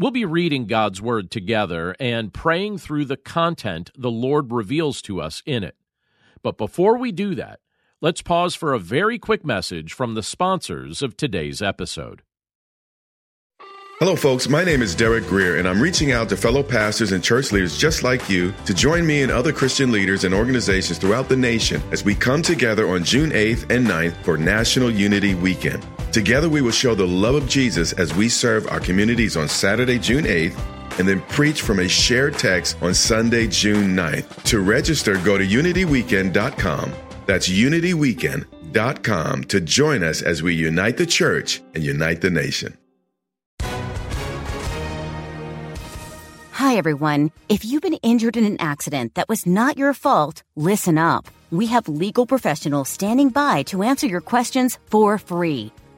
We'll be reading God's Word together and praying through the content the Lord reveals to us in it. But before we do that, let's pause for a very quick message from the sponsors of today's episode. Hello, folks. My name is Derek Greer, and I'm reaching out to fellow pastors and church leaders just like you to join me and other Christian leaders and organizations throughout the nation as we come together on June 8th and 9th for National Unity Weekend. Together, we will show the love of Jesus as we serve our communities on Saturday, June 8th, and then preach from a shared text on Sunday, June 9th. To register, go to unityweekend.com. That's unityweekend.com to join us as we unite the church and unite the nation. Hi, everyone. If you've been injured in an accident that was not your fault, listen up. We have legal professionals standing by to answer your questions for free.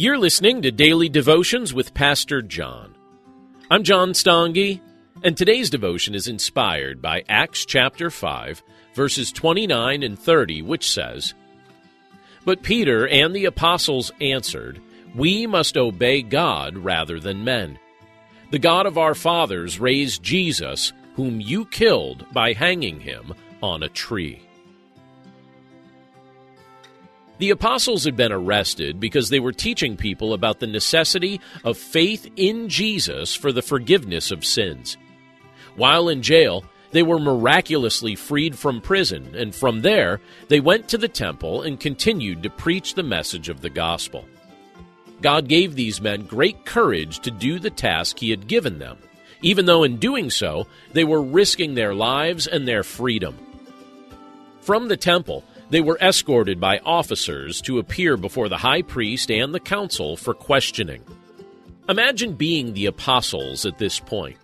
You're listening to Daily Devotions with Pastor John. I'm John Stange, and today's devotion is inspired by Acts chapter 5, verses 29 and 30, which says, But Peter and the apostles answered, We must obey God rather than men. The God of our fathers raised Jesus, whom you killed by hanging him on a tree. The apostles had been arrested because they were teaching people about the necessity of faith in Jesus for the forgiveness of sins. While in jail, they were miraculously freed from prison, and from there, they went to the temple and continued to preach the message of the gospel. God gave these men great courage to do the task He had given them, even though in doing so, they were risking their lives and their freedom. From the temple, they were escorted by officers to appear before the high priest and the council for questioning. Imagine being the apostles at this point.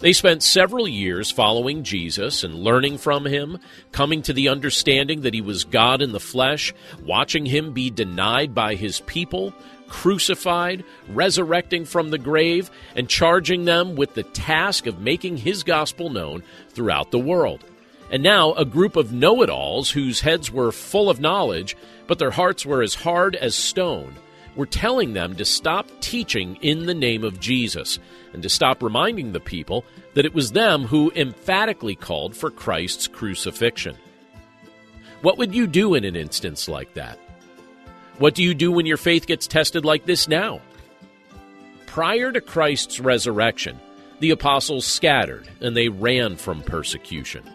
They spent several years following Jesus and learning from him, coming to the understanding that he was God in the flesh, watching him be denied by his people, crucified, resurrecting from the grave, and charging them with the task of making his gospel known throughout the world. And now a group of know it alls whose heads were full of knowledge, but their hearts were as hard as stone, were telling them to stop teaching in the name of Jesus and to stop reminding the people that it was them who emphatically called for Christ's crucifixion. What would you do in an instance like that? What do you do when your faith gets tested like this now? Prior to Christ's resurrection, the apostles scattered and they ran from persecution.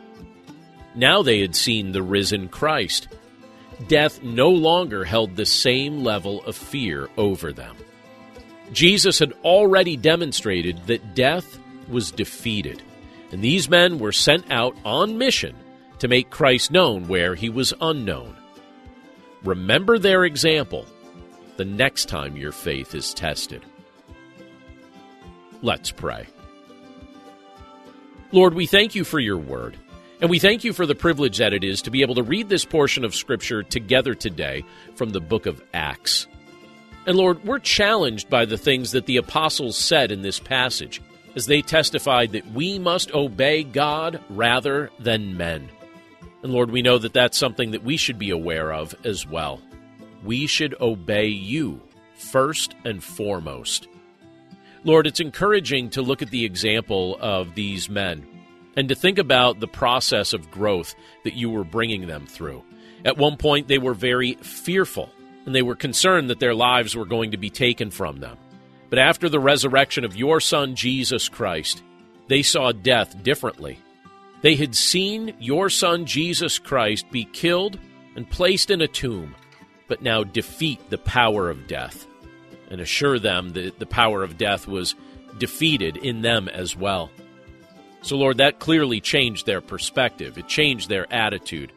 Now they had seen the risen Christ. Death no longer held the same level of fear over them. Jesus had already demonstrated that death was defeated, and these men were sent out on mission to make Christ known where he was unknown. Remember their example the next time your faith is tested. Let's pray. Lord, we thank you for your word. And we thank you for the privilege that it is to be able to read this portion of Scripture together today from the book of Acts. And Lord, we're challenged by the things that the apostles said in this passage as they testified that we must obey God rather than men. And Lord, we know that that's something that we should be aware of as well. We should obey you first and foremost. Lord, it's encouraging to look at the example of these men and to think about the process of growth that you were bringing them through. At one point, they were very fearful and they were concerned that their lives were going to be taken from them. But after the resurrection of your Son, Jesus Christ, they saw death differently. They had seen your Son, Jesus Christ, be killed and placed in a tomb, but now defeat the power of death and assure them that the power of death was defeated in them as well. So, Lord, that clearly changed their perspective. It changed their attitude.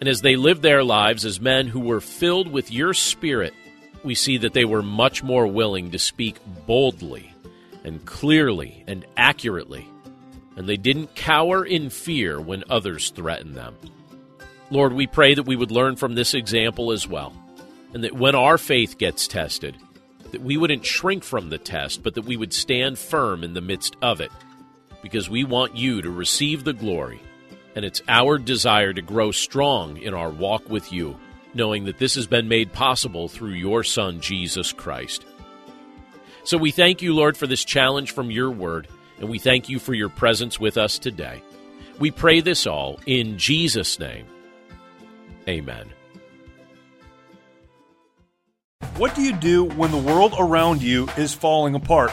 And as they lived their lives as men who were filled with your Spirit, we see that they were much more willing to speak boldly and clearly and accurately. And they didn't cower in fear when others threatened them. Lord, we pray that we would learn from this example as well. And that when our faith gets tested, that we wouldn't shrink from the test, but that we would stand firm in the midst of it. Because we want you to receive the glory and it's our desire to grow strong in our walk with you, knowing that this has been made possible through your Son, Jesus Christ. So we thank you, Lord, for this challenge from your word, and we thank you for your presence with us today. We pray this all in Jesus' name. Amen. What do you do when the world around you is falling apart?